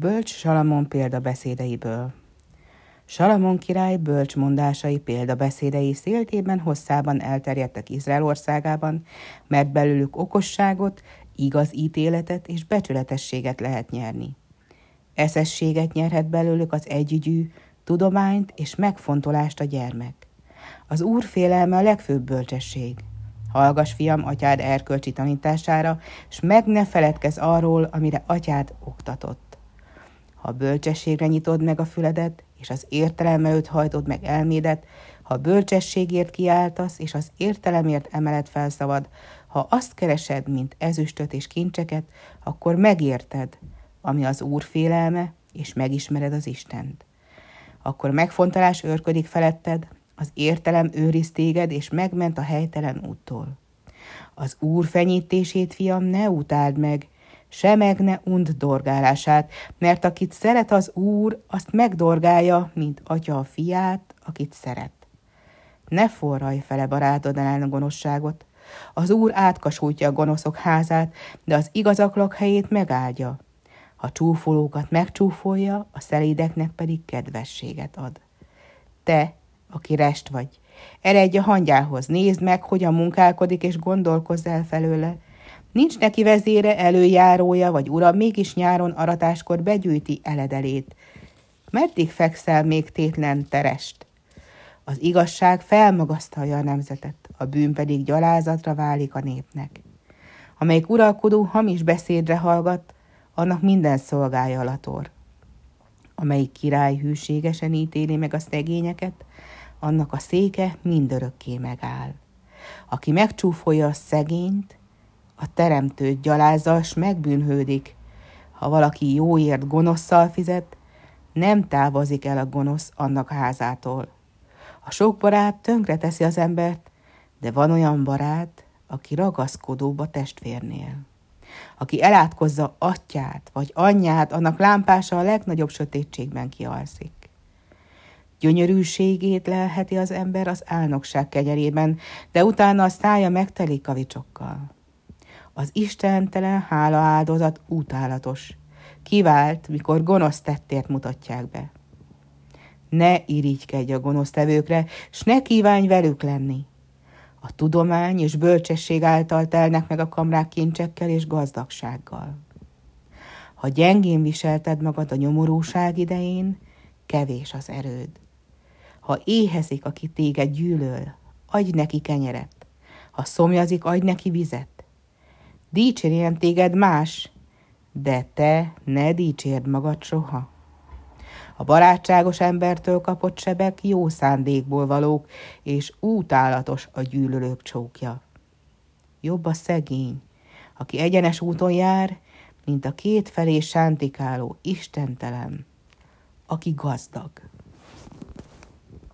Bölcs Salamon példabeszédeiből Salamon király bölcs mondásai példabeszédei széltében hosszában elterjedtek Izrael országában, mert belőlük okosságot, igaz ítéletet és becsületességet lehet nyerni. Eszességet nyerhet belőlük az együgyű, tudományt és megfontolást a gyermek. Az úr félelme a legfőbb bölcsesség. Hallgass, fiam, atyád erkölcsi tanítására, és meg ne feledkezz arról, amire atyád oktatott. Ha bölcsességre nyitod meg a füledet, és az értelem előtt hajtod meg elmédet, ha bölcsességért kiáltasz, és az értelemért emelet felszavad, ha azt keresed, mint ezüstöt és kincseket, akkor megérted, ami az Úr félelme, és megismered az Istent. Akkor megfontolás őrködik feletted, az értelem őriz téged, és megment a helytelen úttól. Az Úr fenyítését, fiam, ne utáld meg, se meg ne und dorgálását, mert akit szeret az Úr, azt megdorgálja, mint atya a fiát, akit szeret. Ne forraj fele barátod ellen a gonoszságot, az Úr átkasultja a gonoszok házát, de az igazak lakhelyét megáldja. Ha csúfolókat megcsúfolja, a szelédeknek pedig kedvességet ad. Te, aki rest vagy, eredj a hangyához, nézd meg, hogyan munkálkodik, és gondolkozz el felőle, Nincs neki vezére, előjárója, vagy ura, mégis nyáron aratáskor begyűjti eledelét. Meddig fekszel még tétlen terest? Az igazság felmagasztalja a nemzetet, a bűn pedig gyalázatra válik a népnek. Amelyik uralkodó hamis beszédre hallgat, annak minden szolgája alator. Amelyik király hűségesen ítéli meg a szegényeket, annak a széke mindörökké megáll. Aki megcsúfolja a szegényt, a teremtőt gyalázza, megbűnhődik. Ha valaki jóért gonoszszal fizet, nem távozik el a gonosz annak házától. A sok barát tönkre teszi az embert, de van olyan barát, aki ragaszkodóbb a testvérnél. Aki elátkozza atyát vagy anyját, annak lámpása a legnagyobb sötétségben kialszik. Gyönyörűségét lelheti az ember az álnokság kenyerében, de utána a szája megtelik kavicsokkal. Az istentelen hála áldozat utálatos. Kivált, mikor gonosz tettért mutatják be. Ne irigykedj a gonosztevőkre, s ne kívánj velük lenni. A tudomány és bölcsesség által telnek meg a kamrák kincsekkel és gazdagsággal. Ha gyengén viselted magad a nyomorúság idején, kevés az erőd. Ha éhezik, aki téged gyűlöl, adj neki kenyeret. Ha szomjazik, adj neki vizet. Dicsérjen téged más, de te ne dicsérd magad soha. A barátságos embertől kapott sebek jó szándékból valók, és útálatos a gyűlölők csókja. Jobb a szegény, aki egyenes úton jár, mint a két felé sántikáló istentelen, aki gazdag.